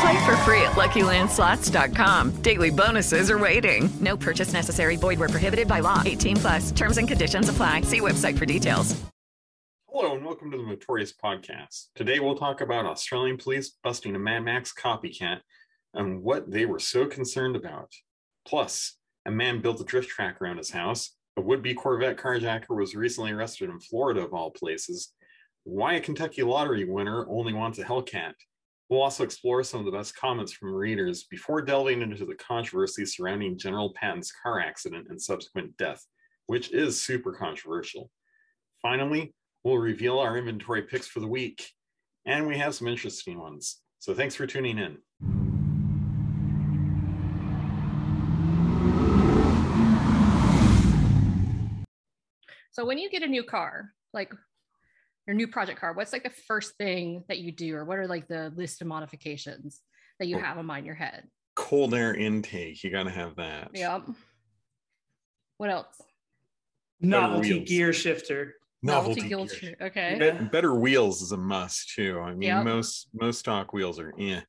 Play for free at LuckyLandSlots.com. Daily bonuses are waiting. No purchase necessary. Void where prohibited by law. 18 plus. Terms and conditions apply. See website for details. Hello and welcome to the Motorious Podcast. Today we'll talk about Australian police busting a Mad Max copycat and what they were so concerned about. Plus, a man built a drift track around his house. A would-be Corvette carjacker was recently arrested in Florida, of all places. Why a Kentucky lottery winner only wants a Hellcat. We'll also explore some of the best comments from readers before delving into the controversy surrounding General Patton's car accident and subsequent death, which is super controversial. Finally, we'll reveal our inventory picks for the week, and we have some interesting ones. So thanks for tuning in. So when you get a new car, like your new project car, what's like the first thing that you do, or what are like the list of modifications that you have in mind in your head? Cold air intake, you gotta have that. Yep. What else? Novelty gear shifter. Novelty gill gear. shirt, Okay. Be- better wheels is a must too. I mean, Yep. most most stock wheels are yeah.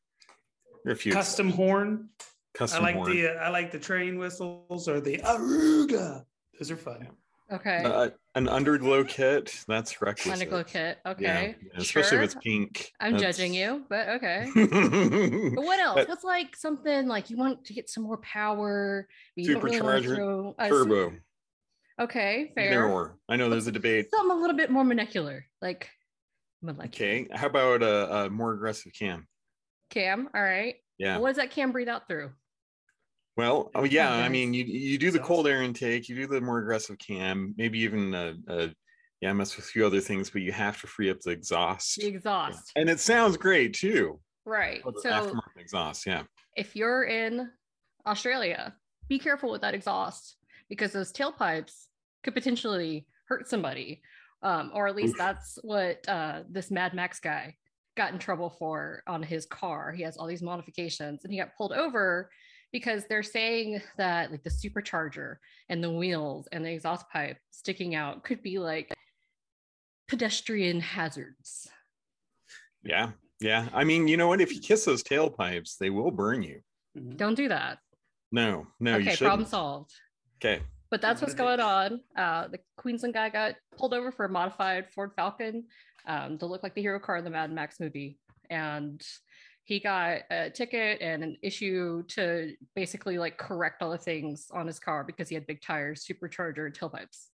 There are a few Custom horn. custom I like horn. the uh, I like the train whistles or the aruga. Those are fun. Okay. Uh, an underglow kit that's requisite. Underglow kit. Okay. yeah, especially Sure. if it's pink. I'm That's- judging you, but okay. But what else? But- What's like something like you want to get some more power? don't really Supercharger, throw- uh, turbo, Okay, fair. narrower. I know there's a debate. Something a little bit more molecular, like molecular. Okay, how about a, a more aggressive cam? Cam. All right. Yeah. What does that cam breathe out through? Well, oh yeah. I mean, you you do the cold air intake, you do the more aggressive cam, maybe even uh, uh yeah, mess with a few other things, but you have to free up the exhaust, The exhaust. and it sounds great too. Right. So aftermarket exhaust, yeah. if you're in Australia, be careful with that exhaust because those tailpipes could potentially hurt somebody. Um, or at least Oof. that's what uh, this Mad Max guy got in trouble for on his car. He has all these modifications and he got pulled over because they're saying that like the supercharger and the wheels and the exhaust pipe sticking out could be like pedestrian hazards. Yeah, yeah. I mean, you know what? If you kiss those tailpipes, they will burn you. Don't do that. No, no, you okay, shouldn't. problem solved. Okay. But that's what's going on. Uh, the Queensland guy got pulled over for a modified Ford Falcon um, to look like the hero car in the Mad Max movie. And he got a ticket and an issue to basically like correct all the things on his car because he had big tires, supercharger, and tailpipes.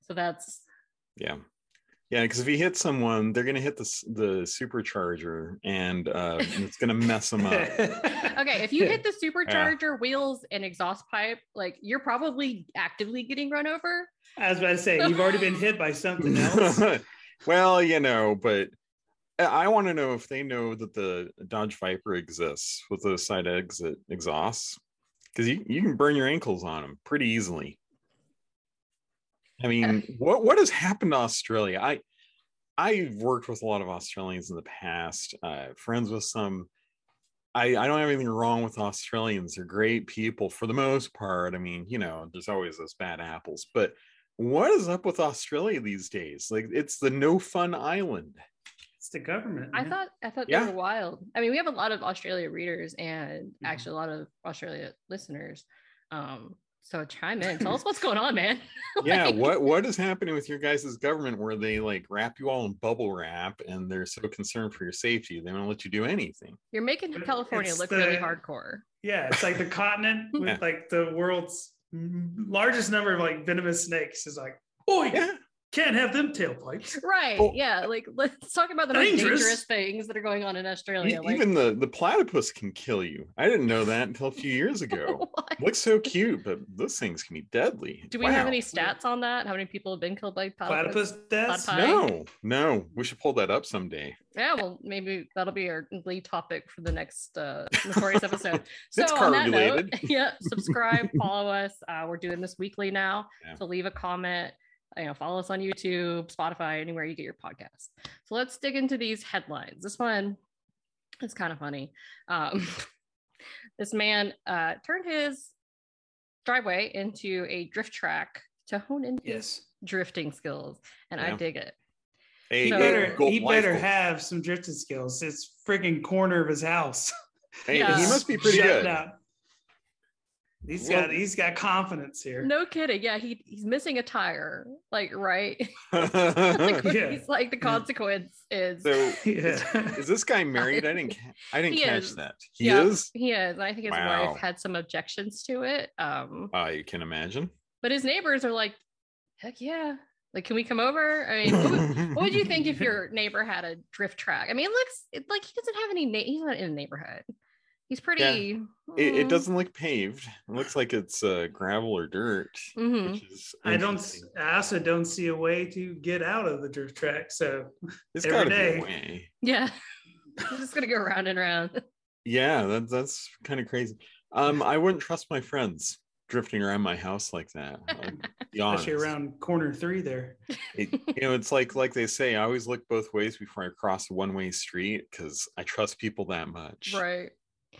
So that's Yeah. Yeah, because if you hit someone, they're gonna hit the the supercharger, and uh, it's gonna mess them up. okay. If you hit the supercharger, wheels, and exhaust pipe, like you're probably actively getting run over. I was about to say you've already been hit by something else. well, you know, but I- want to know if they know that the Dodge Viper exists with those side exit exhausts, because you, you can burn your ankles on them pretty easily. I mean, what what has happened to Australia? I I've worked with a lot of Australians in the past, uh, friends with some. I, I don't have anything wrong with Australians. They're great people for the most part. I mean, you know, there's always those bad apples, but what is up with Australia these days? Like it's the no fun island. It's the government. I thought I thought Yeah. they were wild. I mean, we have a lot of Australia readers and Mm-hmm. actually a lot of Australia listeners. Um, so chime in, tell us what's going on, man. Yeah, what what is happening with your guys' government where they like wrap you all in bubble wrap and they're so concerned for your safety they don't let you do anything? You're making But California it's look really hardcore. Yeah, it's like the continent with Yeah. like the world's largest number of like venomous snakes is like, oh Yeah, Can't have them tailpipes. Right. Oh. yeah. Like let's talk about the most Dangerous. dangerous things that are going on in E- Australia. Like, Even the the platypus can kill you. I didn't know that until a few years ago. Looks so cute, but those things can be deadly. Do we have any stats on that? How many people have been killed by Platypus Platypus deaths. Platypi? No, no. We should pull that up someday. Yeah, well, maybe that'll be our lead topic for the next uh, Motorious episode. So It's on car that note, yeah, subscribe, follow us. Uh, we're doing this weekly now. Yeah. So leave a comment. You know, follow us on YouTube, Spotify, anywhere you get your podcast. So let's dig into these headlines. This one is kind of funny. Um, this man uh, turned his driveway into a drift track to hone in his Yes. drifting skills, and I dig it. Hey, He So- better, he better have some drifting skills. It's freaking corner of his house. Hey, Yeah. he must be pretty Shutting good. out. He's Well- got he's got confidence here. No kidding. Yeah, he he's missing a tire. Like right. like, Yeah. He's like the consequence is Yeah. is this guy married? I didn't. I didn't He catch is. that. He Yeah, is. He is. I think his Wow. wife had some objections to it. Um, Uh, you can imagine. but his neighbors are like, heck yeah. Like, can we come over? I mean, what would, what would you think if your neighbor had a drift track? I mean, it looks it, like he doesn't have any. Na- he's not in a neighborhood. He's pretty. It, it mm, doesn't look paved. It looks like it's uh, gravel or dirt. mhm. Which is I don't. I also don't see a way to get out of the drift track. So There's every got to be a way. Yeah. I'm just gonna go round and round. Yeah, that, that's kind of crazy. Um, I wouldn't trust my friends drifting around my house like that. I'll be especially around corner three there. It- you know, it's like like they say, I always look both ways before I cross a one-way street because I trust people that much. Right.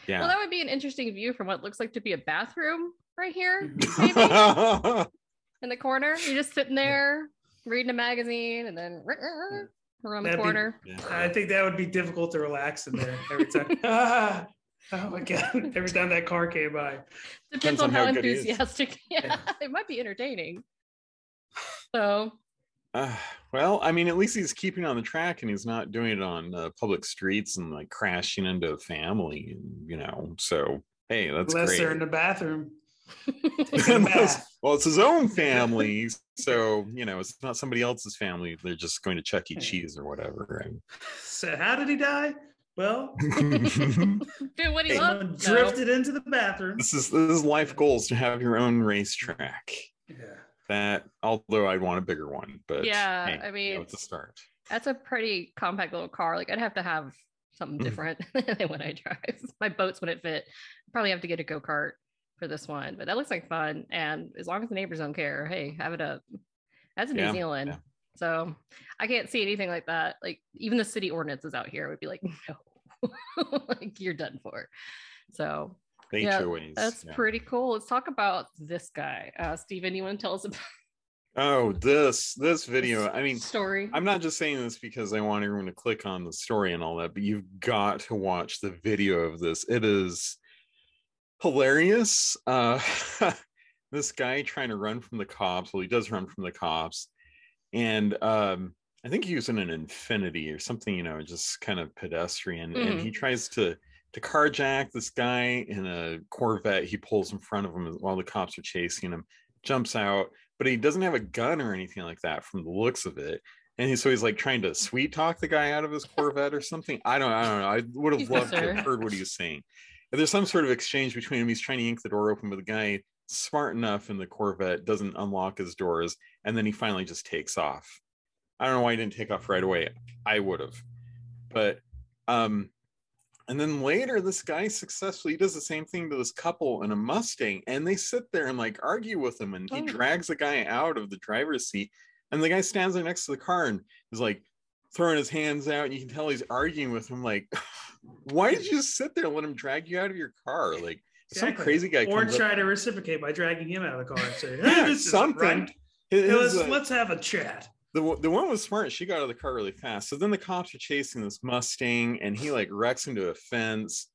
Yeah. Well, that would be an interesting view from what looks like to be a bathroom right here, maybe in the corner. You're just sitting there reading a magazine and then around the That'd be- corner. I think that would be difficult to relax in there every time. ah, oh my god! Every time that car came by. Depends Depends on on how how good he is. enthusiastic. Yeah, it might be entertaining. So Uh, well, I mean, at least he's keeping on the track and he's not doing it on uh, public streets and like crashing into a family, and you know. So hey, that's Unless great. they're in the bathroom. Unless- well, it's his own family, so you know it's not somebody else's family. They're just going to Chuck E. Cheese or whatever. So how did he die? Well, Right? do what he Hey, loves. someone No. drifted into the bathroom. this is this is life goals to have your own racetrack. Yeah. That although I'd want a bigger one, but Yeah, hey, I you mean, know, it's a start. That's a pretty compact little car. Like I'd have to have something Mhm. different than when I drive. My boats wouldn't fit. Probably have to get a go kart for this one, but that looks like fun. And as long as the neighbors don't care, hey, have it up. That's in Yeah, New Zealand. yeah. So I can't see anything like that. Like even the city ordinances out here would be like, no, like you're done for. So Yeah, HOAs. that's yeah. pretty cool. Let's talk about this guy. Uh you want to tell us about Oh, this this video. I mean, story? I'm not just saying this because I want everyone to click on the story and all that, but you've got to watch the video of this. It is hilarious. Uh, this guy trying to run from the cops. Well, he does run from the cops, and um, I think he was in an Infiniti or something. You know, just kind of pedestrian, and he tries to to carjack this guy in a Corvette. He pulls in front of him while the cops are chasing him. Jumps out, but he doesn't have a gun or anything like that from the looks of it. And he, so he's like trying to sweet talk the guy out of his Corvette or something. I don't, I don't know. I would have loved to have heard what he was saying. If there's some sort of exchange between him. He's trying to yank the door open, but the guy smart enough in the Corvette doesn't unlock his doors, and then he finally just takes off. I don't know why he didn't take off right away. I would have, but um, and then later, this guy successfully does the same thing to this couple in a Mustang, and they sit there and like argue with him, and he Oh. drags the guy out of the driver's seat, and the guy stands there next to the car and is like throwing his hands out, and you can tell he's arguing with him, like, why did you just sit there and let him drag you out of your car? Like some crazy guy Or comes up- try to reciprocate by dragging him out of the car and say, hey, Yeah, something. right. His- Hey, his, let's, uh, let's have a chat. The the one was smart. She got out of the car really fast. So then the cops are chasing this Mustang, and he like wrecks into a fence.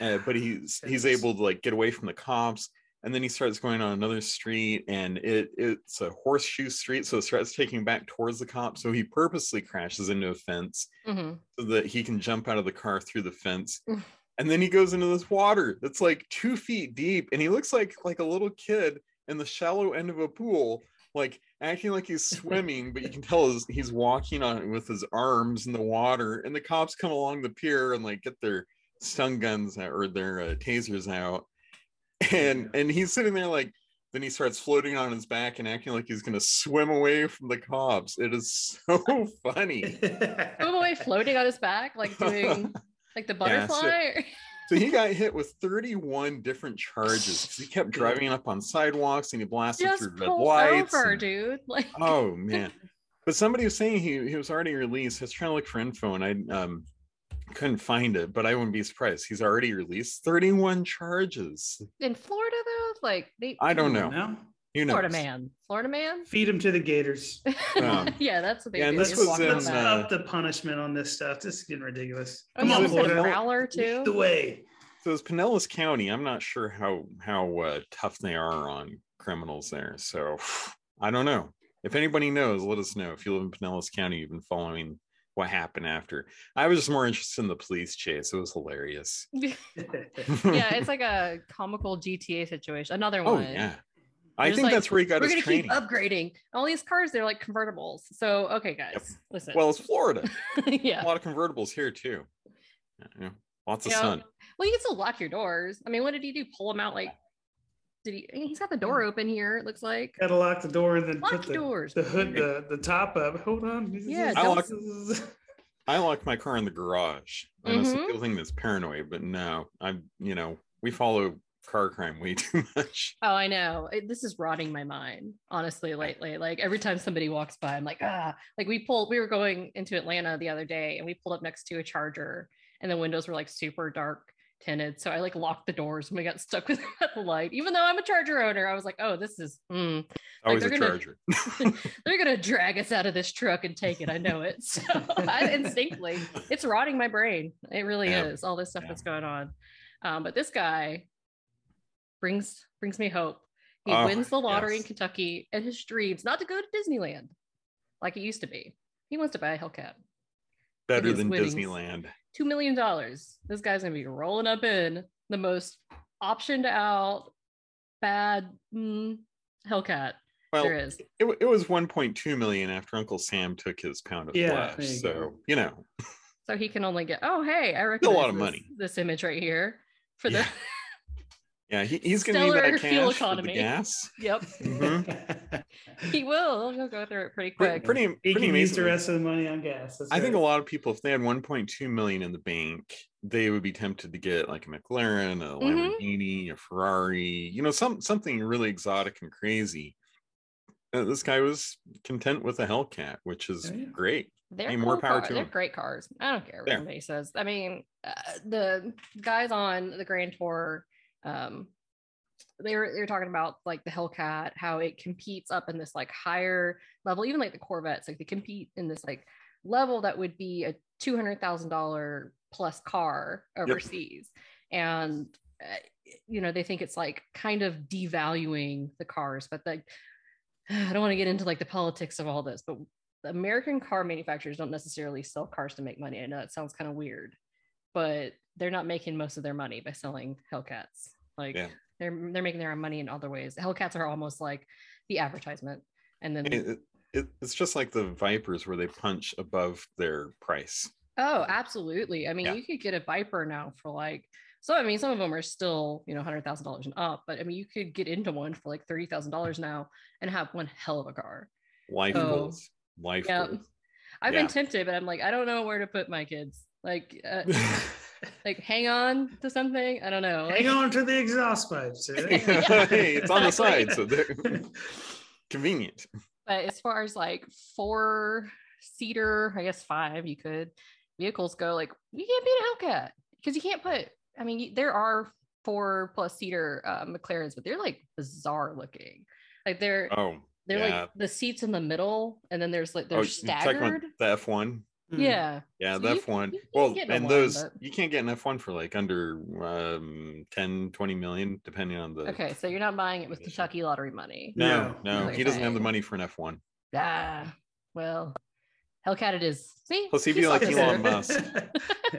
Uh, but he's he's able to like get away from the cops, and then he starts going on another street, and it it's a horseshoe street, so it starts taking back towards the cops. So he purposely crashes into a fence Mhm. so that he can jump out of the car through the fence. Mm. And then he goes into this water that's like two feet deep, and he looks like like a little kid in the shallow end of a pool like acting like he's swimming, but you can tell his, he's walking on with his arms in the water. And the cops come along the pier and like get their stun guns out, or their uh, tasers out, and and he's sitting there like. Then he starts floating on his back and acting like he's gonna swim away from the cops. It is so funny. Swim away floating on his back, like doing like the Yeah, so- butterfly. So he got hit with 31 different charges because he kept driving up on sidewalks and he blasted Just through red pull lights. over, and- dude. Like oh man. But somebody was saying he, he was already released. I was trying to look for info and I um couldn't find it, but I wouldn't be surprised. He's already released 31 charges. in Florida though, like they I don't know. No. You know. Florida man. Florida man? Feed them to the Gators. Um, yeah, that's what they yeah, and do. this was in, Let's back. uh, up the punishment on this stuff. This is getting ridiculous. Oh, Come yeah, on, was it Florida. growler Lead too? the way. So it's Pinellas County. I'm not sure how how uh, tough they are on criminals there. So I don't know. If anybody knows, let us know. If you live in Pinellas County, you've been following what happened after. I was just more interested in the police chase. It was hilarious. yeah, it's like a comical GTA situation. Another Oh one. yeah. I think like, that's where he got We're his gonna training. keep upgrading. All these cars, they're like convertibles. So okay, guys, listen. Well, it's Florida. yeah. A lot of convertibles here too. Yeah, lots of You know, sun. Well, you can still lock your doors. I mean, what did he do? Pull them out like? Did he? He's got the door open here. It looks like. Gotta lock the door and then Lock put the the, doors. the hood, the, the top up. Hold on. Yeah, I don't- I lock my car in the garage. I know some Mhm. people think that's paranoid, but no, I'm you know, we follow car crime way too much. Oh, I know. It- this is rotting my mind, honestly, lately. Like every time somebody walks by, I'm like, ah, like we pulled, we were going into Atlanta the other day and we pulled up next to a charger and the windows were like super dark tinted. So I like locked the doors and we got stuck with the light. Even though I'm a charger owner, I was like, oh, this is, mm. Always they're a gonna- charger. they're going to drag us out of this truck and take it. I know it. So I instinctly, it's rotting my brain. It really Yeah. is all this stuff Yeah. that's going on. Um, but this guy brings brings me hope. He Oh, wins the lottery in. Kentucky and his dreams not to go to Disneyland like it used to be. He wants to buy a Hellcat. Better than winnings. Disneyland. Two million dollars. This guy's gonna be rolling up in the most optioned out bad mm, Hellcat Well, there is. it, it was 1.2 million after Uncle Sam took his pound of Yeah, flesh. you So, go. you know, So he can only get oh hey, I a recognize lot of this, money. this image right here for Yeah. the yeah, he, he's going to need Stellar that fuel cash for the economy. gas. yep. Mhm. He will. He'll go through it pretty quick. Pretty, he pretty can use the rest of the money on gas. That's I think a lot of people, if they had 1.2 million in the bank, they would be tempted to get like a McLaren, a Mhm. Lamborghini, a Ferrari, you know, some something really exotic and crazy. Uh, this guy was content with a Hellcat, which is Yeah, yeah. great. They're Hey, more power car- to They're 'em. great cars. I don't care what There. anybody says. I mean, uh, the guys on the Grand Tour, um, they were they were talking about like the Hellcat, how it competes up in this like higher level, even like the Corvettes, like they compete in this like level that would be a two hundred thousand dollar plus car overseas, and uh, you know they think it's like kind of devaluing the cars, but like I don't want to get into like the politics of all this, but American car manufacturers don't necessarily sell cars to make money. I know that sounds kind of weird, but they're not making most of their money by selling Hellcats. Like Yeah. they're they're making their own money in other ways. Hellcats are almost like the advertisement, and then It, it, it's just like the Vipers where they punch above their price. oh, absolutely. I mean, Yeah. you could get a Viper now for like. So I mean, some of them are still you know hundred thousand dollars and up, but I mean, you could get into one for like thirty thousand dollars now and have one hell of a car. Life Oh. goals. Life Yeah. goals. I've Yeah. been tempted, but I'm like, I don't know where to put my kids. Like, uh, like hang on to something. I don't know. Hang on to the exhaust pipes. hey, it's on the side, so they're convenient. But as far as like four seater, I guess five, you could vehicles go. Like, you can't beat an Hellcat because you can't put. I mean, there are four plus seater uh, McLarens, but they're like bizarre looking. Like they're Oh, they're yeah. like the seats in the middle, and then there's like oh, they're you're talking about staggered. the F1. Hmm. Yeah, Yeah, So the you- F1. you can Well, get in a and those but- you can't get an F1 for like under um 10, 20 million, depending on the Okay, so you're not buying it with the Kentucky lottery money. No, no, No. he doesn't have the money for an F1. Ah, well, Hellcat it is. See? Plus, he'd He's be like officer. Elon Musk.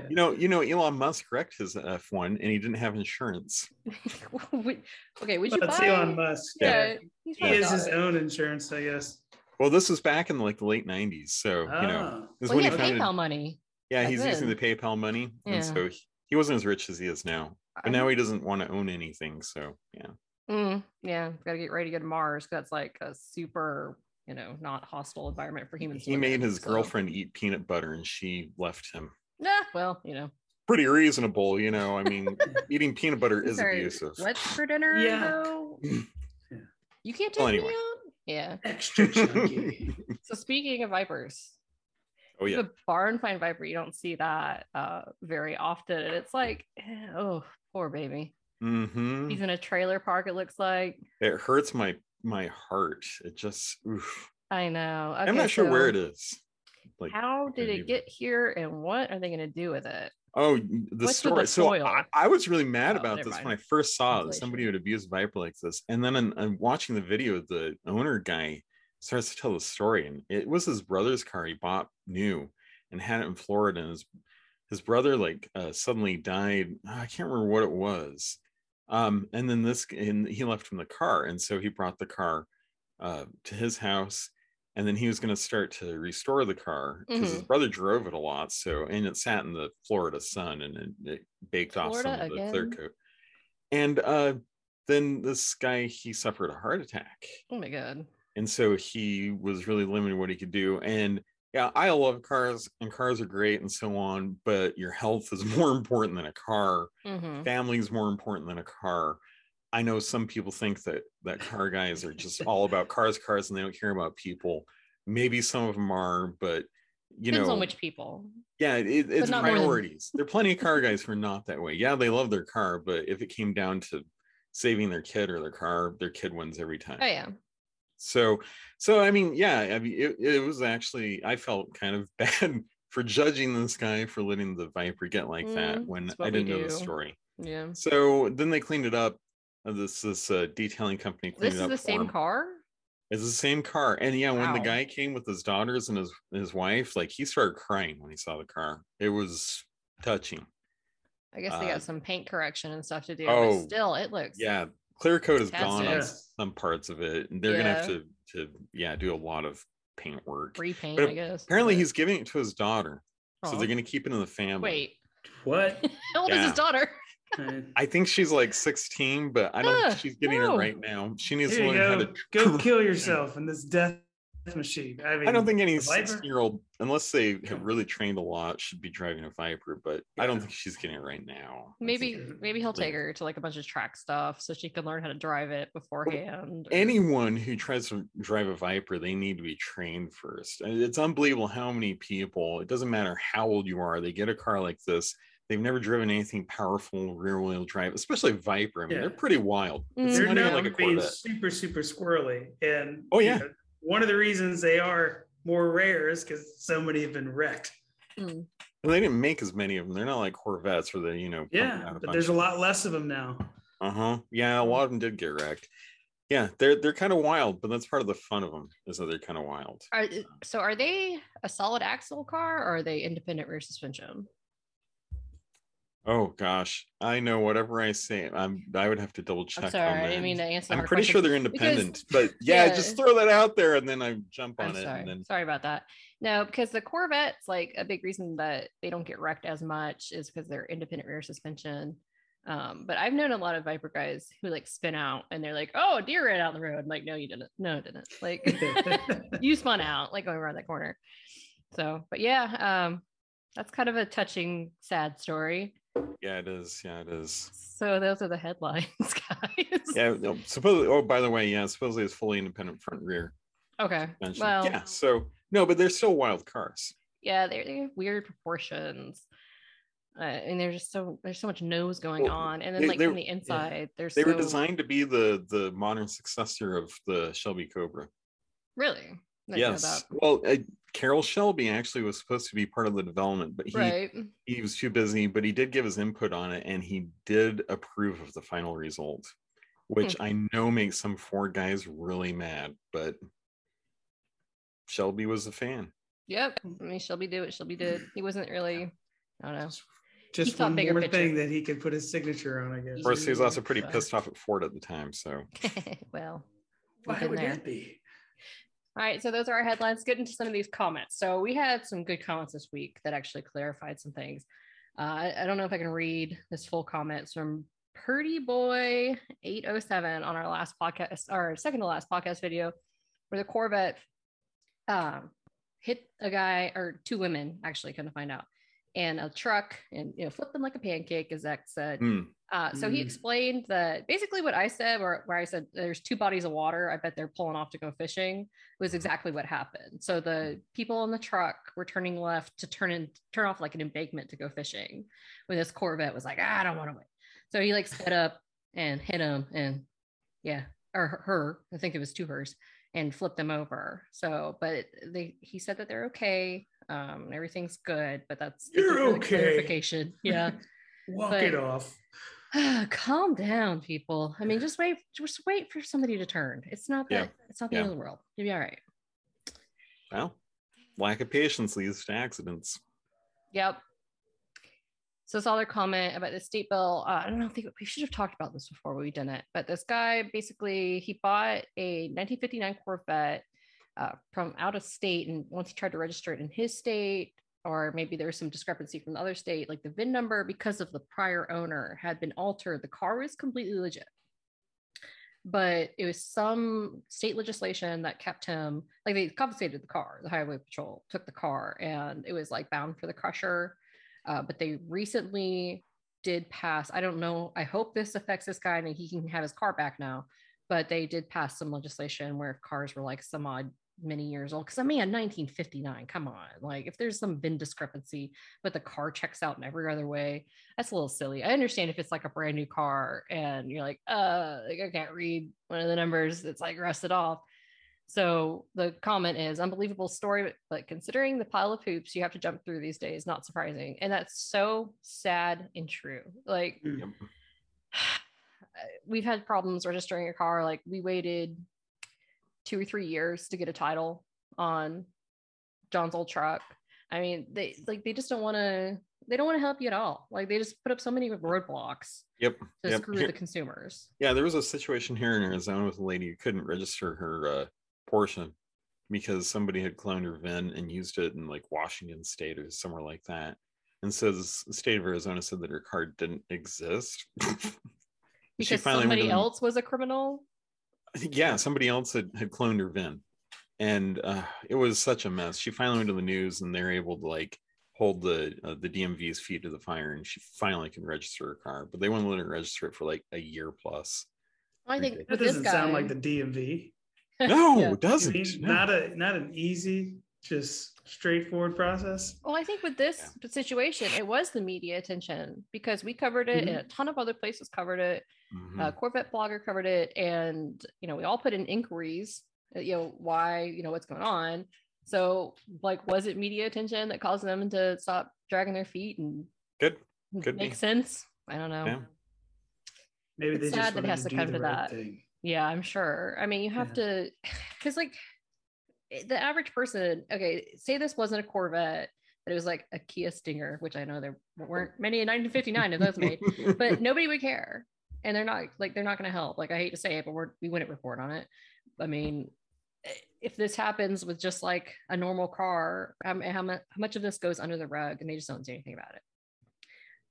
You know, you know, Elon Musk wrecked his F1 and he didn't have insurance. Okay, would you That's buy? Elon Musk. Yeah, Yeah. he's He has his it. own insurance, I guess. Well, this was back in like the late 90s. So, you know, Ah. this is Well, when he he had founded. PayPal money. Yeah, back he's using the. PayPal money. Yeah. And so he, he wasn't as rich as he is now. But now he doesn't want to own anything. So, yeah. Mm, yeah, gotta get ready to go to Mars. 'cause That's like a super, you know, not hostile environment for humans. He live made his so- girlfriend eat peanut butter and she left him. Nah, well, you know. Pretty reasonable, you know. I mean, eating peanut butter is Sorry, abusive. What's for dinner? Yeah. though? You can't take Well, me anyway. out. Yeah. Extra chunky. So speaking of vipers, Oh, yeah. the barn find viper, you don't see that uh very often. And it's like, eh, oh, poor baby. hmm He's in a trailer park, it looks like. It hurts my my heart. It just, oof. I know. I'm not sure where it is. Like, How did it even- get here and what are they gonna do with it? Oh, the What's story. the so? I, I was really mad Oh, about this mind. when I first saw. Translation. Somebody would abuse Viper like this, and then I'm, I'm watching the video. The owner guy starts to tell the story, and it was his brother's car he bought new and had it in Florida. And his his brother like uh, suddenly died. I can't remember what it was. Um, and then this, and he left him the car, and so he brought the car uh, to his house and then he was going to start to restore the car because his Mhm. brother drove it a lot so and it sat in the florida sun and it, it baked off some Florida of the clear coat and uh then this guy he suffered a heart attack Oh my god. and so he was really limited what he could do and yeah i love cars and cars are great and so on but your health is more important than a car hmm family is more important than a car. I know some people think that that car guys are just all about cars, cars, and they don't care about people. Maybe some of them are, but you Depends know, on which people. yeah, it, it's more than- priorities. there are plenty of car guys who are not that way. Yeah, they love their car, but if it came down to saving their kid or their car, their kid wins every time. Oh yeah. So, so I mean, yeah, I mean, it, it was actually I felt kind of bad for judging this guy for letting the Viper get like that Mm, when I didn't know the story. Yeah. So then they cleaned it up. Uh, This this uh, detailing company cleaned This it is up. the same him. car? It's the same car. And yeah, when the guy came with his daughters and his his wife, like he started crying when he saw the car. It was touching. I guess they Uh, got some paint correction and stuff to do. oh, but still it looks Yeah, clear coat is gone on some parts of it, and they're gonna have to to yeah do a lot of paint work. repaint, But I guess. Apparently, but- he's giving it to his daughter, so they're gonna keep it in the family. wait. What? How old is his daughter? I think she's like 16, but I don't Ah, think she's getting no. it right now. She needs Here to learn go. how to Go kill yourself in this death machine. I mean, I don't think any a 16 year old, unless they have really trained a lot, should be driving a Viper, but I don't think she's getting it right now. Maybe maybe he'll take her to like a bunch of track stuff so she can learn how to drive it beforehand. or- anyone who tries to drive a Viper, they need to be trained first. It's unbelievable how many people, it doesn't matter how old you are, they get a car like this. They've never driven anything powerful rear wheel drive, especially Viper. I mean, they're pretty wild. It's they're not like a being Corvette. super, super squirrely. And Oh, you yeah. know, one of the reasons they are more rare is because so many have been wrecked. Mm. And they didn't make as many of them. They're not like Corvettes where they, you know, Yeah, but there's a lot less of them now. Uh huh. Yeah, a lot of them did get wrecked. Yeah, they're they're kind of wild, but that's part of the fun of them is that they're kind of wild. Are, so are they a solid axle car or are they independent rear suspension? Oh gosh, I know whatever I say, I'm I would have to double check I'm sorry, I didn't mean to answer. I'm pretty sure they're Because- independent, but yeah, yeah. just throw that out there and then I jump on I'm it sorry. and then Sorry about that. No, because the Corvettes, like a big reason that they don't get wrecked as much is because they're independent rear suspension. Um, but I've known a lot of Viper guys who like spin out and they're like, "Oh, a deer ran out the road." I'm like, no, you didn't. No, it didn't. Like, you spun out like going around that corner. So, but yeah, um, that's kind of a touching, sad story. Yeah, it is. Yeah, it is. So those are the headlines, guys. Yeah, no, supposedly. Oh, by the way, yeah, supposedly it's fully independent front rear Okay. suspension. Well, yeah, so no, but they're still wild cars. yeah they're, they have weird proportions uh, and there's just so there's so much nose going Well, on and then they- like from the inside there's They were designed to be the the modern successor of the Shelby Cobra. really I Yes. Well, uh, Carroll Shelby actually was supposed to be part of the development, but he right he was too busy. But he did give his input on it, and he did approve of the final result, which Hmm. I know makes some Ford guys really mad. But Shelby was a fan. Yep. I mean, she'll be do it. Shelby did. He wasn't really. I don't know. Just thought one bigger more picture. thing that he could put his signature on, I guess. Of course, he was also pretty pissed off at Ford at the time. So well, Why would there. that be? All right, so those are our headlines. Get into some of these comments. So we had some good comments this week that actually clarified some things. Uh, I, I don't know if I can read this full comments from Purdy Boy 807 on our last podcast, our second to last podcast video, where the Corvette um, hit a guy or two women, actually, couldn't find out, and a truck and you know flip them like a pancake, as Zach said. hmm, Uh, so he Mm. explained that basically what I said, where, where I said there's two bodies of water, I bet they're pulling off to go fishing, was exactly what happened. So the people in the truck were turning left to turn in, turn off like an embankment to go fishing, when this Corvette was like, "Ah, I don't want to wait. So he like sped up and hit him, and yeah, or her- her, I think it was two hers, and flipped them over. So, but they, he said that they're okay, um, everything's good, but that's You're for okay. clarification. Yeah. Walk But- it off. calm down people i mean just wait just wait for somebody to turn it's not Yeah. that it's not the Yeah. end of the world you'll be all right well, lack of patience leads to accidents. yep so saw their comment about the state bill uh, i don't know if they, we should have talked about this before but we didn't but this guy basically he bought a 1959 corvette uh, from out of state and once he tried to register it in his state or maybe there was some discrepancy from the other state like the vin number because of the prior owner had been altered the car was completely legit. But it was some state legislation that kept him like they confiscated the car. The highway patrol took the car and it was like bound for the crusher. Uh, but they recently did pass i don't know i hope this affects this guy. And he can have his car back now but they did pass some legislation where cars were like some odd many years old because i mean 1959 come on like if there's some VIN discrepancy but the car checks out in every other way that's a little silly i understand if it's like a brand new car and you're like uh like i can't read one of the numbers it's like rusted off so the comment is unbelievable story, but, but considering the pile of hoops you have to jump through these days, not surprising. And that's so sad and true. Like we've had problems registering a car. Like we waited two or three years to get a title on John's old truck. I mean, they like they just don't want to. They don't want to help you at all. Like they just put up so many roadblocks Yep. to yep. screw Here- the consumers. Yeah, there was a situation here in Arizona with a lady who couldn't register her uh, Porsche because somebody had cloned her VIN and used it in like Washington State or somewhere like that. And so the state of Arizona said that her car didn't exist. Because somebody else was a criminal. I think, yeah, somebody else had, had cloned her VIN. And uh, it was such a mess. She finally went to the news and they're able to like hold the uh, the DMV's feet to the fire and she finally can register her car. But they wouldn't let her register it for like a year plus. I think That That this doesn't guy, sound like the DMV. No, Yeah. it doesn't. You mean, No. Not a not an easy, just straightforward process. Well, I think with this situation, it was the media attention because we covered it, and a ton of other places covered it. Mhm. Uh, Corvette blogger covered it, and you know we all put in inquiries. uh, You know why? You know what's going on. So, like, was it media attention that caused them to stop dragging their feet and Good. Could make be. sense? I don't know. Yeah. Maybe It's they sad just that it has to do come the to right that. thing. Yeah, I'm sure. I mean, you have to, because like the average person, okay, say this wasn't a Corvette, but it was like a Kia Stinger, which I know there weren't many in 1959 of those made, but nobody would care. And they're not like, they're not going to help. Like, I hate to say it, but we're, we wouldn't report on it. I mean, if this happens with just like a normal car, how, how, how much of this goes under the rug and they just don't do anything about it?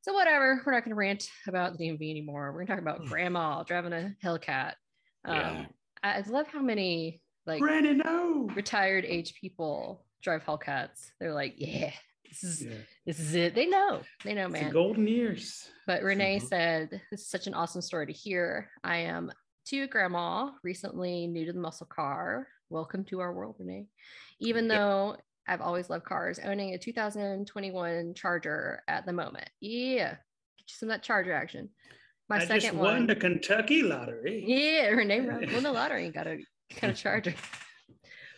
So whatever, we're not going to rant about the DMV anymore. We're going to talk about grandma driving a Hellcat. Um, Yeah. I I love how many like Brandon, no. retired age people drive Hellcats. They're like, yeah, this is Yeah. this is it. They know, they know, It's the man. golden years. But Renee Mhm. said, This is such an awesome story to hear. I am to grandma, recently new to the muscle car. Welcome to our world, Renee. Even Yep. though I've always loved cars, owning a 2021 Charger at the moment. Yeah, get you some of that Charger action. My I second just one. the Kentucky lottery. Yeah, Renee won won the lottery and got a got a charger.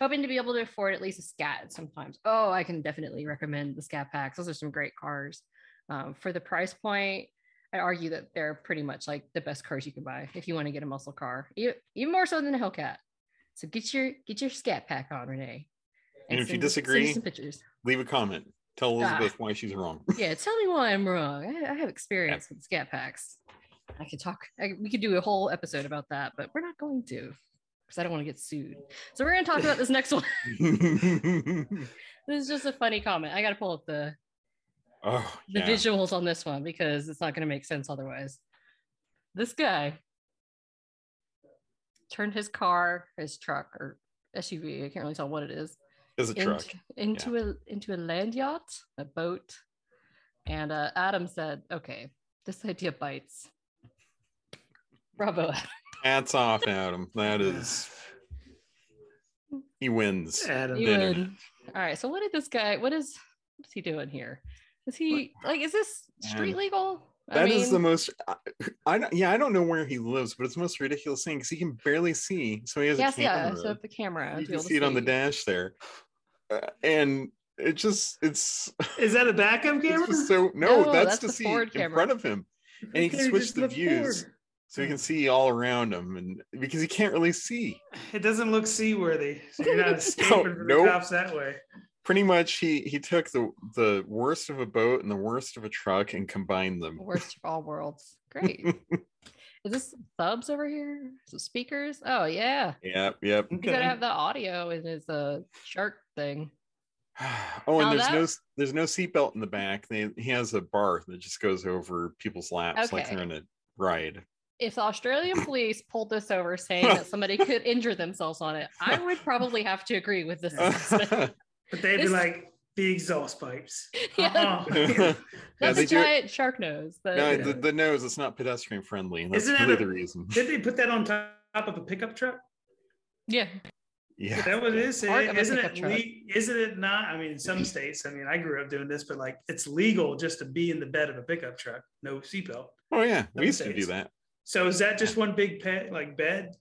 Hoping to be able to afford at least a scat sometimes. Oh, I can definitely recommend the scat packs. Those are some great cars. Um, for the price point, I argue that they're pretty much like the best cars you can buy if you want to get a muscle car, even more so than a Hellcat. So get your get your scat pack on, Renee. And if you disagree- send some pictures. Leave a comment. Tell Ah. Elizabeth why she's wrong. Yeah, tell me why I'm wrong. I, I have experience with scat packs. I could talk. I, we could do a whole episode about that, but we're not going to because I don't want to get sued. So we're going to talk about this next one. this is just a funny comment. I got to pull up the oh, the yeah. visuals on this one because it's not going to make sense otherwise. This guy turned his car, his truck or SUV, I can't really tell what it is, It's a truck. into, into a into a land yacht, a boat. And uh, Adam said, "Okay, this idea bites." Bravo. Adam. Hats off, Adam. That is. He wins. Adam. You Dinner. win. All right. So what did this guy? What is what is he doing here? Is he like? Is this street Man, legal? That is the most. I, I don't. Yeah, I don't know where he lives, but it's the most ridiculous thing because he can barely see. So he has yes, a yeah. camera. So the camera. you to can able see it on the dash there, Uh, and it just it's. Is that a backup camera? So no, No, that's, that's to the see forward in camera. front of him, and he can switch just the views forward. So he can see all around him, and because he can't really see. It doesn't look seaworthy. So you're not escaping from nope. the cops that way. Pretty much, he he took the the worst of a boat and the worst of a truck and combined them. Worst of all worlds. Great. Is this subs over here? Some speakers? Oh yeah. Yep, yep. He's gotta have the audio in his uh shark thing. Oh, and Now there's that- no there's no seatbelt in the back. They, he has a bar that just goes over people's laps like they're Okay. in a ride. If the Australian police pulled this over saying that somebody could injure themselves on it, I would probably have to agree with this. But they'd be like the exhaust pipes. Yeah. Uh-uh. That's they a do. it- giant shark nose. But No, the, the nose. It's not pedestrian friendly. and That's Isn't that really a- the reason. Did they put that on top of a pickup truck? yeah. Yeah. Is that what it is? Part of a Isn't pickup it? truck. Le- isn't it not? I mean, in some states. I mean, I grew up doing this, but like, it's legal just to be in the bed of a pickup truck, no seatbelt. Oh yeah, we Some used to do that. So is that just one big pet like bed?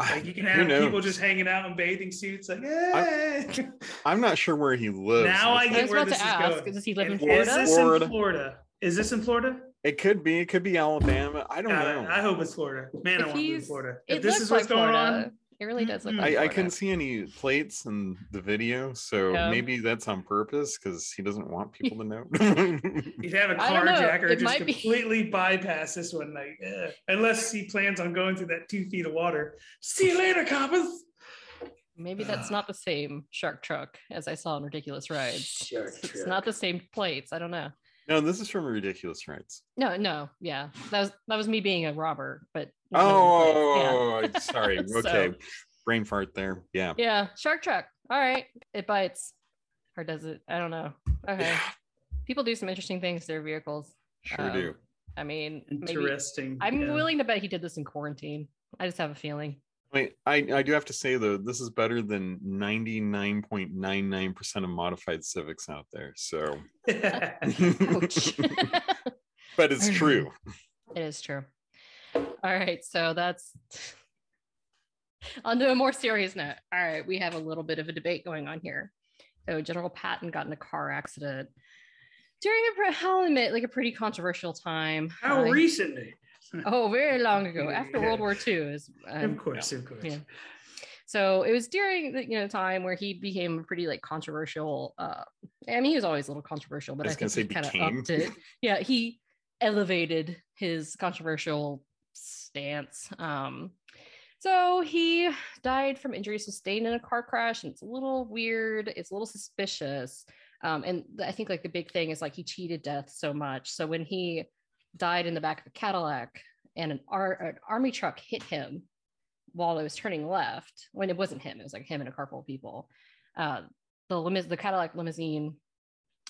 Like you can have people just hanging out in bathing suits, like, hey. I'm not sure where he lives. now I I get where this to is ask, going. does he live in And Florida? Is this Florida. in Florida? Is this in Florida? It could be. It could be Alabama. I don't God, know. I hope it's Florida. Man, I want to be in Florida. It If this looks is what's like going Florida. on, It really does look mm-hmm. like I, I couldn't see any plates in the video, so Yeah. maybe that's on purpose because he doesn't want people to know. you'd have a I don't carjacker just might be- completely bypass this one, like, unless he plans on going through that two feet of water. See you later, coppers. Maybe that's not the same shark truck as I saw in Ridiculous Rides. Shark It's truck. not the same plates. I don't know. No, this is from Ridiculous Rides. No, no, yeah, that was that was me being a robber, but not knowing the plates. Oh, sorry. So- Okay, brain fart there. Yeah. yeah, yeah, shark truck. All right, it bites, or does it? I don't know. Okay, people do some interesting things to their vehicles. Sure Um, do. I mean, maybe Interesting. I'm yeah. willing to bet he did this in quarantine. I just have a feeling. Wait, I, I do have to say though, this is better than 99.99% of modified civics out there. So, but it's true. It is true. All right, so that's on to a more serious note. All right, we have a little bit of a debate going on here. So General Patton got in a car accident during a, pre- I'll admit, like a pretty controversial time. How Uh, recently? Oh, very long ago, after Yeah. World War II. Is um, of course, of course. yeah. So it was during the you know time where he became a pretty like controversial. Uh, I mean, he was always a little controversial, but I I, think he kind of upped it. Yeah, he elevated his controversial stance. Um, so he died from injuries sustained in a car crash, and it's a little weird. It's a little suspicious. Um, and I think like the big thing is like he cheated death so much. So when he died in the back of a Cadillac and an, ar- an army truck hit him while it was turning left, when it wasn't him, it was like him and a car full of people. Uh, the limous- the Cadillac limousine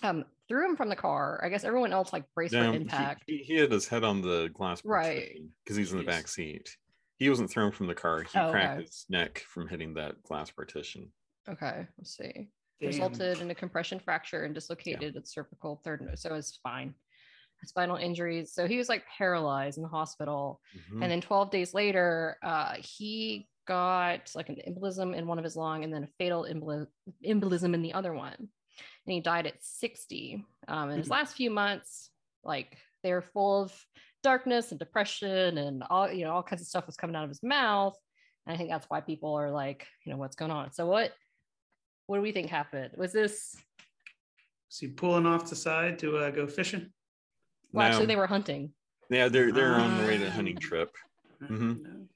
um, threw him from the car. I guess everyone else like braced for impact. he, he had his head on the glass Right. because he's in the back seat. He wasn't thrown from the car. He Oh, cracked okay. his neck from hitting that glass partition. Okay, let's see. Damn. resulted in a compression fracture and dislocated its cervical third node. So it's spine, spinal injuries. So he was like paralyzed in the hospital. Mhm. And then 12 days later, uh, he got like an embolism in one of his lung and then a fatal embol- embolism in the other one. And he died at 60. Um, in his last few months, like they were full of darkness and depression and all, you know, all kinds of stuff was coming out of his mouth. And I think that's why people are like, you know, what's going on? So what what do we think happened? Was this? Is he pulling off the side to uh, go fishing? Well, actually, they were hunting. Yeah, they're they're on the way to a Ah. hunting trip. Mhm. No.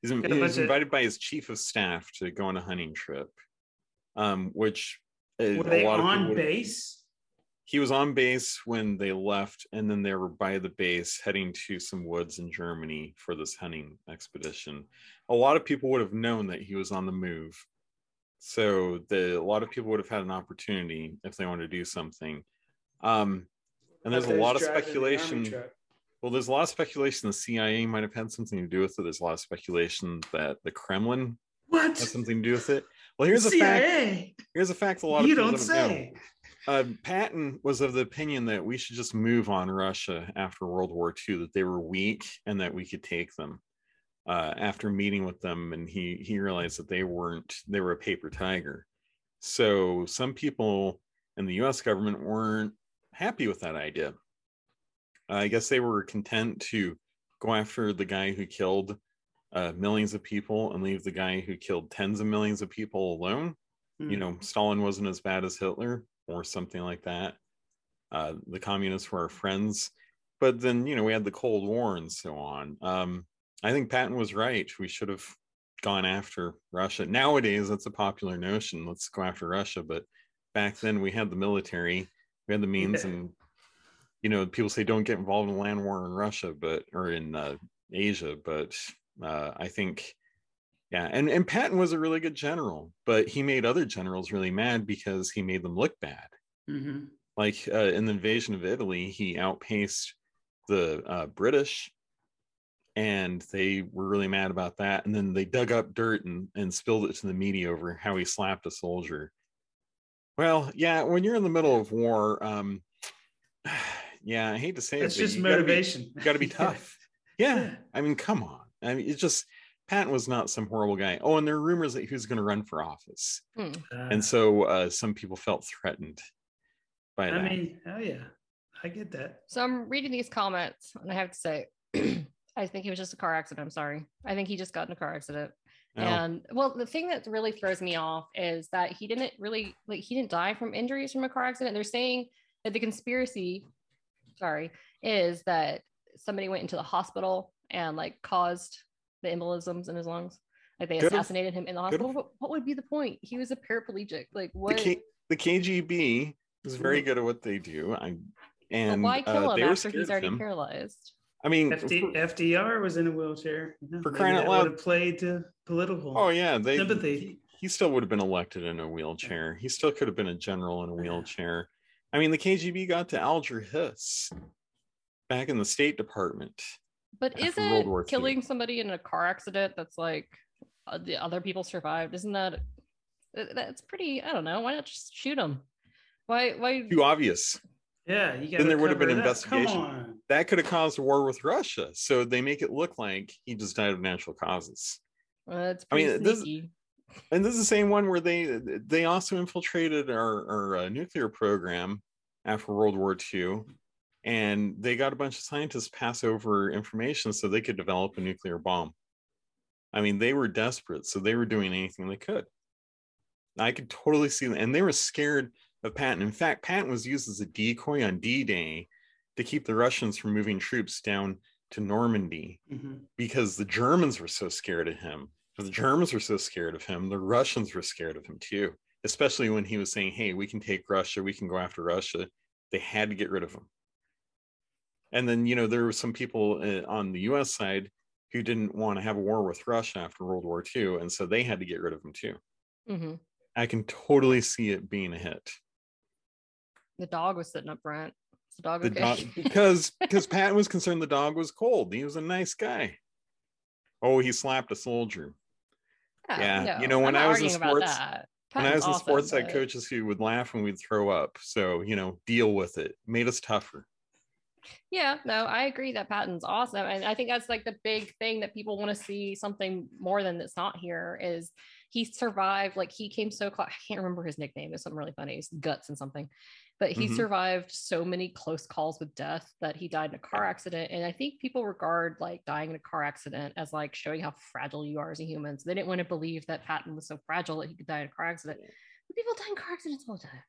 He's, in- Got a he bunch was of- invited by his chief of staff to go on a hunting trip, um, which uh, Were a they lot on would- base? He was on base when they left, and then they were by the base heading to some woods in Germany for this hunting expedition. A lot of people would have known that he was on the move, so the a lot of people would have had an opportunity if they wanted to do something. Um, and there's a lot of the speculation. Well, there's a lot of speculation the CIA might have had something to do with it. There's a lot of speculation that the Kremlin What? has something to do with it. Well, here's a fact. Here's a fact a lot of You people don't don't say. know. Uh, Patton was of the opinion that we should just move on Russia after World War II, that they were weak and that we could take them. Uh, after meeting with them, and he he realized that they weren't they were a paper tiger. So some people in the U.S. government weren't happy with that idea. I guess they were content to go after the guy who killed uh, millions of people and leave the guy who killed tens of millions of people alone. You Hmm. know stalin wasn't as bad as hitler or something like that. Uh, the communists were our friends. But then you know we had the cold war and so on. Um, i think patton was right. We should have gone after russia. Nowadays that's a popular notion. Let's go after russia. But back then we had the military we had the means and you know people say don't get involved in land war in russia but or in uh, asia but uh, i think yeah, and, and Patton was a really good general, but he made other generals really mad because he made them look bad. Mhm. Like uh, in the invasion of Italy, he outpaced the uh, British, and they were really mad about that. And then they dug up dirt and, and spilled it to the media over how he slapped a soldier. Well, yeah, when you're in the middle of war, um, yeah, I hate to say That's it, but just you gotta be- motivation. you got to be tough. Yeah. Yeah. I mean, come on. I mean, it's just Patton was not some horrible guy. Oh, and there are rumors that he was going to run for office, Hmm. Uh, and so uh, some people felt threatened by that. I mean, oh yeah, I get that. So I'm reading these comments, and I have to say, I think it was just a car accident. I'm sorry. I think he just got in a car accident. Oh, And well, the thing that really throws me off is that he didn't really like he didn't die from injuries from a car accident. They're saying that the conspiracy, sorry, is that somebody went into the hospital and like caused the embolisms in his lungs. Like they Could've- assassinated him in the hospital. could've. What would be the point? He was a paraplegic. Like the, what? K- the KGB is very good at what they do. I and why kill uh, him they were after he's already him. paralyzed? I mean, FD, FDR was in a wheelchair. you For maybe crying out loud. would have played to political. oh yeah, they sympathy. he still would have been elected in a wheelchair. He still could have been a general in a wheelchair. I mean, the KGB got to Alger Hiss back in the State Department. But isn't World War II. killing somebody in a car accident that's like uh, the other people survived? Isn't that uh, that's pretty? I don't know. Why not just shoot them? Why? Why? Too obvious. Yeah, you. Then there would have been Come investigation. That could have caused a war with Russia. So they make it look like he just died of natural causes. Uh, it's I mean, pretty this- And this is the same one where they they also infiltrated our, our uh, nuclear program after World War II, and they got a bunch of scientists pass over information so they could develop a nuclear bomb. I mean, they were desperate, so they were doing anything they could. I could totally see that, and they were scared of Patton. In fact, Patton was used as a decoy on D-Day to keep the Russians from moving troops down to Normandy Mhm. because the Germans were so scared of him. If the Germans were so scared of him, the Russians were scared of him too, especially when he was saying, Hey, we can take Russia, we can go after Russia. They had to get rid of him. And then, you know, there were some people uh, on the US side who didn't want to have a war with Russia after World War II. And so they had to get rid of him too. Mhm. I can totally see it being a hit. The dog was sitting up front. Is the dog The okay? dog, because because Patton was concerned the dog was cold. He was a nice guy. Oh, he slapped a soldier. Oh, yeah, you know, when I was in sports- when I was in sports, I had coaches who would laugh and we'd throw up. So, you know, deal with it. Made us tougher. Yeah, no, I agree that Patton's awesome. And I think that's like the big thing that people want to see something more than that's not here is he survived, like he came so close. I can't remember his nickname. It's something really funny. It's guts and something. But he Mhm. survived so many close calls with death that he died in a car accident. And I think people regard like dying in a car accident as like showing how fragile you are as a human. So they didn't want to believe that Patton was so fragile that he could die in a car accident. People die in car accidents all the time.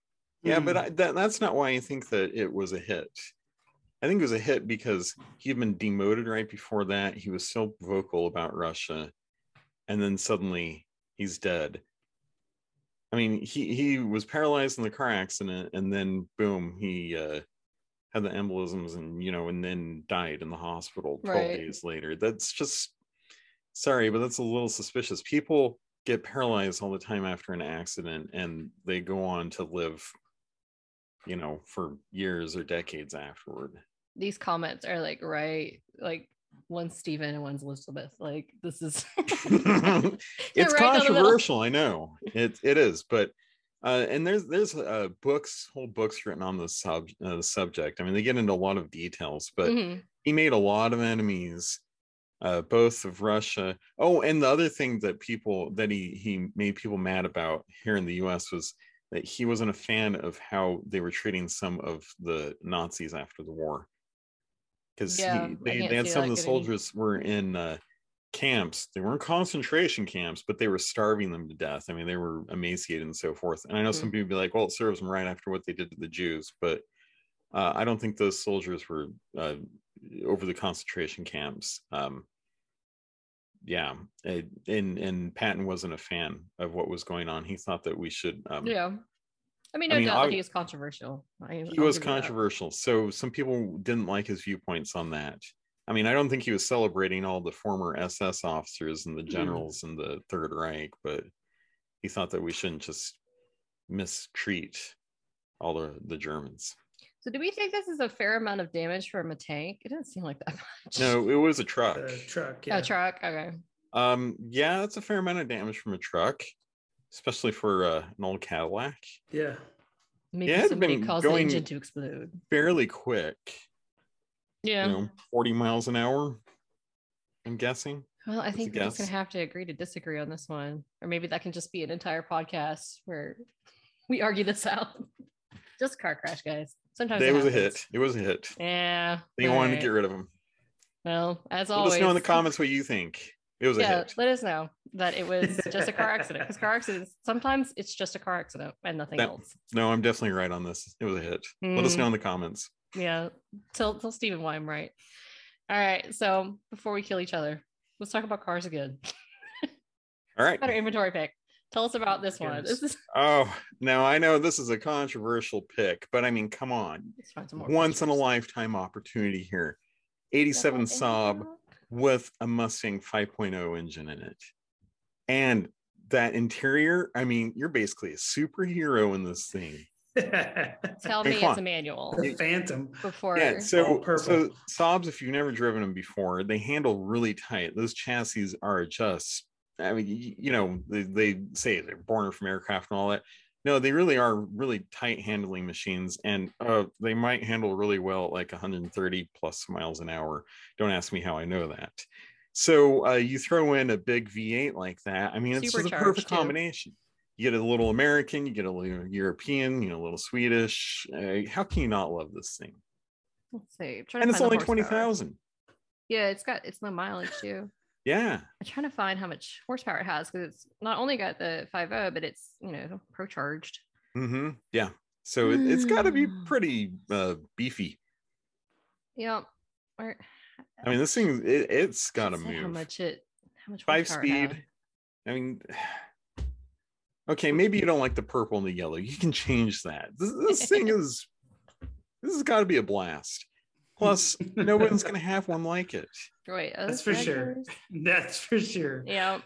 Yeah, but Hmm. I, that, that's not why I think that it was a hit. I think it was a hit because he had been demoted right before that. He was so vocal about Russia, and then suddenly he's dead. I mean, he he was paralyzed in the car accident, and then boom, he uh, had the embolisms, and you know, and then died in the hospital twelve Right. days later. That's just sorry, but that's a little suspicious. People get paralyzed all the time after an accident, and they go on to live you know, for years or decades afterward. These comments are like right, like one's Stephen and one's Elizabeth. Like this is it's right down the middle. controversial, I know. It it is, but uh, and there's there's uh, books, whole books written on the sub uh, subject. I mean, they get into a lot of details, but Mhm. he made a lot of enemies, uh, both of Russia. Oh, and the other thing that people that he he made people mad about here in the U.S. was that he wasn't a fan of how they were treating some of the Nazis after the war, because Yeah, they, they had some of the soldiers were in uh, camps. They weren't concentration camps, but they were starving them to death. I mean, they were emaciated and so forth. And I know some Mm-hmm. people be like, "Well, it serves them right after what they did to the Jews," but uh, I don't think those soldiers were uh, over the concentration camps. Um, yeah, it- and and Patton wasn't a fan of what was going on. He thought that we should. Um, yeah. I mean, I no mean, doubt I- that he was controversial. I, he I'll was give that. controversial, so some people didn't like his viewpoints on that. I mean, I don't think he was celebrating all the former SS officers and the Mm. generals in the Third Reich, but he thought that we shouldn't just mistreat all the the Germans. So, do we think this is a fair amount of damage from a tank? It doesn't seem like that much. No, it was a truck. The truck. A Yeah. truck. Okay. Um, yeah, that's a fair amount of damage from a truck, especially for uh, an old Cadillac. Yeah. Maybe it had somebody been caused going- the engine to explode. Fairly quick, Yeah. you know, 40 miles an hour. I'm guessing. Well, I think we're just gonna have to agree to disagree on this one, or maybe that can just be an entire podcast where we argue this out. just car crash, guys. Sometimes it was a hit. It was a hit. Yeah. They wanted to get rid of him. Well, as Let always, let us know in the comments what you think. It was a yeah, hit. let us know that it was just a car accident. Because car accidents sometimes it's just a car accident and nothing That- else. No, I'm definitely right on this. It was a hit. Let us Mm. know in the comments. Yeah. Tell tell Stephen why I'm right. All right. So before we kill each other, let's talk about cars again. All right. Better inventory pick. Tell us about this one. Goodness. This is Oh, now I know this is a controversial pick, but I mean, come on. let's find some more Once in a lifetime opportunity here. 87 Saab with a Mustang 5.0 engine in it. And that interior, I mean, you're basically a superhero in this thing. Tell Hey, me it's a manual the Phantom. before. Yeah, so all purple. so Saabs, if you've never driven them before, they handle really tight. Those chassis are just, I mean, you, you know, they, they say they're born from aircraft and all that. No, they really are really tight handling machines, and uh, they might handle really well at like 130 plus miles an hour. Don't ask me how I know that. So uh, you throw in a big V8 like that. I mean, it's just a perfect too. combination. You get a little American, you get a little European, you know, a little Swedish. Uh, how can you not love this thing? Let's see. And it's only twenty horsepower. Yeah, it's got it's low mileage too. Yeah, I'm trying to find how much horsepower it has because it's not only got the 5.0, but it's you know pro charged. hmm yeah. So it, it's got to be Mm. pretty uh, beefy. Yeah. Or, I mean, this thing it, it's got to let's How much it? How much Five horsepower it had. speed. I mean, okay, maybe you don't like the purple and the yellow. You can change that. This, this thing is this has got to be a blast. Plus, no one's gonna have one like it. Right. That's those for sure. That's for sure. Yeah.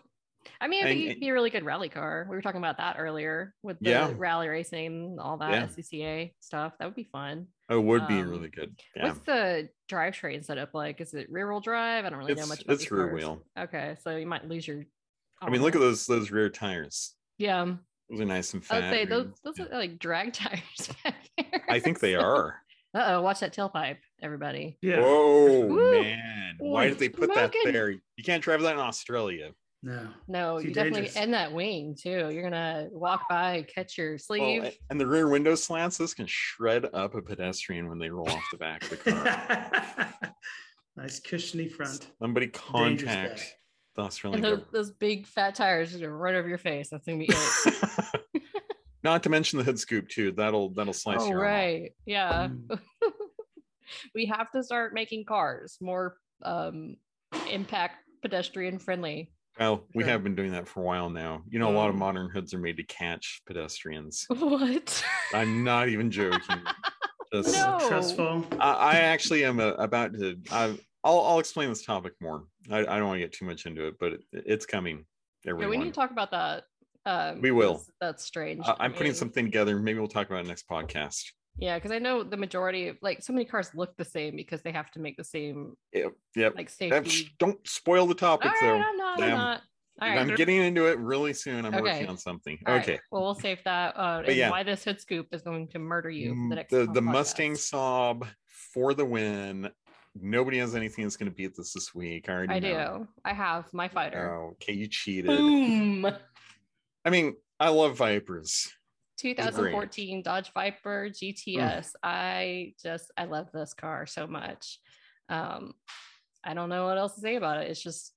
I mean, I think And- it'd be a really good rally car. We were talking about that earlier with the Yeah. rally racing, all that Yeah. SCCA stuff. That would be fun. Oh, it would be Um, really good. Yeah, What's the drivetrain setup like? Is it rear wheel drive? I don't really know much about it's rear cars. wheel. Okay, so you might lose your. I mean, look at those those rear tires. Yeah, Those are nice and fat. I'd say those and- those are like drag tires back there. I think they are. Uh oh, watch that tailpipe, everybody. Yeah. Whoa, Woo. man! Why Ooh, did they put that there? You can't drive that in Australia. No. No, Too you definitely dangerous. end that wing too. You're gonna walk by, catch your sleeve. a- and the rear window slants, this can shred up a pedestrian when they roll off the back of the car. nice cushiony front. Somebody contact guy. the Australian and those, those big fat tires are gonna over your face. That's gonna be it. Not to mention the hood scoop too. That'll that'll slice Oh your arm off. right, yeah. Mm. we have to start making cars more um impact pedestrian friendly. Well, we Sure. have been doing that for a while now. You know, a lot of Mm. modern hoods are made to catch pedestrians. What? I'm not even joking. Just- No. Trust. I, I actually am uh, about to. I, I'll I'll explain this topic more. I, I don't want to get too much into it, but it, it's coming. Yeah, Everyone, we need to talk about that. Um, We will. That's strange. I, I'm putting something together. Maybe we'll talk about it next podcast. Yeah, because I know the majority of like so many cars look the same because they have to make the same Yep. Yep. like safety. don't spoil the All topic right. I'm not. I'm not. All right. I'm getting into it really soon. I'm Okay. working on something. all right, okay. Well, we'll save that. Uh, and yeah. why this hood scoop is going to murder you Mm, the next the, the. Mustang Saab for the win. Nobody has anything that's going to beat this this week. I already I know. do. I have my fighter. Oh, okay, you cheated. Boom. I mean, I love Vipers. 2014 Dodge Viper Mm. GTS. I just I love this car so much. Um, I don't know what else to say about it. It's just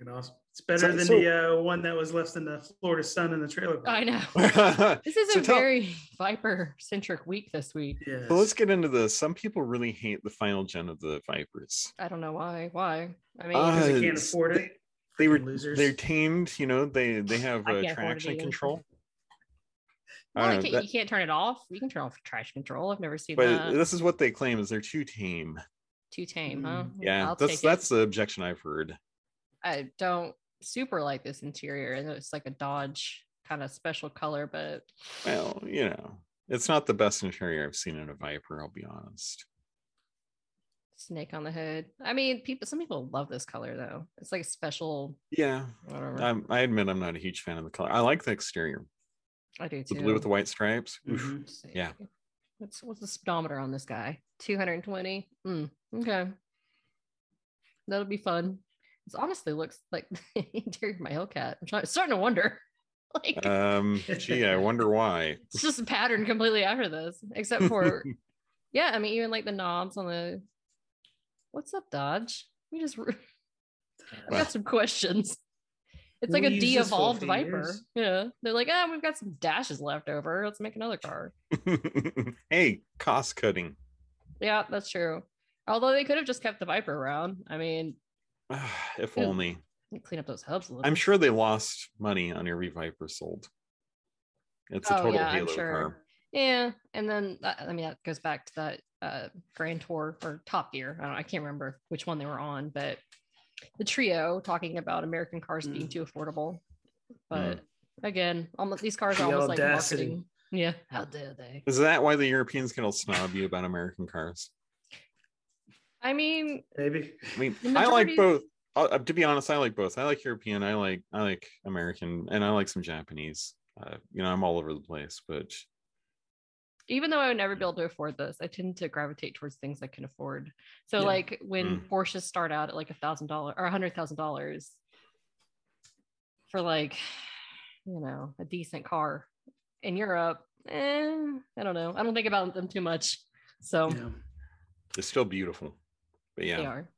Freaking awesome. It's better So- than so- the uh, one that was left in the Florida sun in the trailer. park. I know. This is a tell- very Viper centric week this week. Yes. let's get into this. Some people really hate the final gen of the Vipers. I don't know why. Why? I mean, Uh, because they can't afford it. They were losers. They're tamed. You know, they they have uh, can't afford it traction control. I well, you, know, can't, that- you can't turn it off. You can turn off traction control. I've never seen but that. this is what they claim is they're too tame. Too tame, huh? Mm, Yeah, I'll that's that's the objection I've heard. I don't super like this interior. I know it's like a Dodge kind of special color, but Well, you know, it's not the best interior I've seen in a Viper. I'll be honest. snake on the hood. I mean, people. Some people love this color though. It's like a special. Yeah, Whatever. I'm, I admit I'm not a huge fan of the color. I like the exterior, I do too. the blue with the white stripes. Mhm. Yeah. What's what's the speedometer on this guy? 220. Mm, okay. That'll be fun. It honestly looks like the interior of my Hellcat. I'm trying, starting to wonder. Like Um, gee, I wonder why. it's just a pattern completely after this, except for yeah. I mean, even like the knobs on the. What's up, Dodge? We just. Well. got some questions. It's like We'll a use this for a de-evolved Viper. Yeah, they're like, ah, we've got some dashes left over. Let's make another car. hey, cost cutting. Yeah, that's true. Although they could have just kept the Viper around. I mean, if only. clean up those hubs a little. I'm sure they lost money on every Viper sold. It's a Oh, total yeah, I'm sure. car. Yeah, and then I mean that goes back to that uh, Grand Tour or Top Gear. I don't. I can't remember which one they were on, but the trio talking about American cars being Mm. too affordable. But again, almost these cars are The almost like marketing. Yeah, how dare they? Is that why the Europeans get all you about American cars? I mean, Maybe. I mean, The I like both. Uh, to be honest, I like both. I like European. I like I like American, and I like some Japanese. Uh, you know, I'm all over the place, but even though I would never be able to afford this, I tend to gravitate towards things I can afford. So Yeah. like when Mm. Porsches start out at like a thousand dollars or a hundred thousand dollars for like, you know, a decent car in Europe, eh, I don't know. I don't think about them too much. So Yeah. it's still beautiful. But yeah. they are.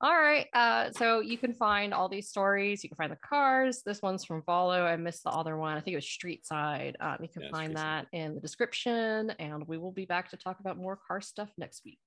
All right. Uh, so you can find all these stories. You can find the cars. This one's from Volo. I missed the other one. I think it was Street Side. Um, you can Yeah, find that Side. in the description, and we will be back to talk about more car stuff next week.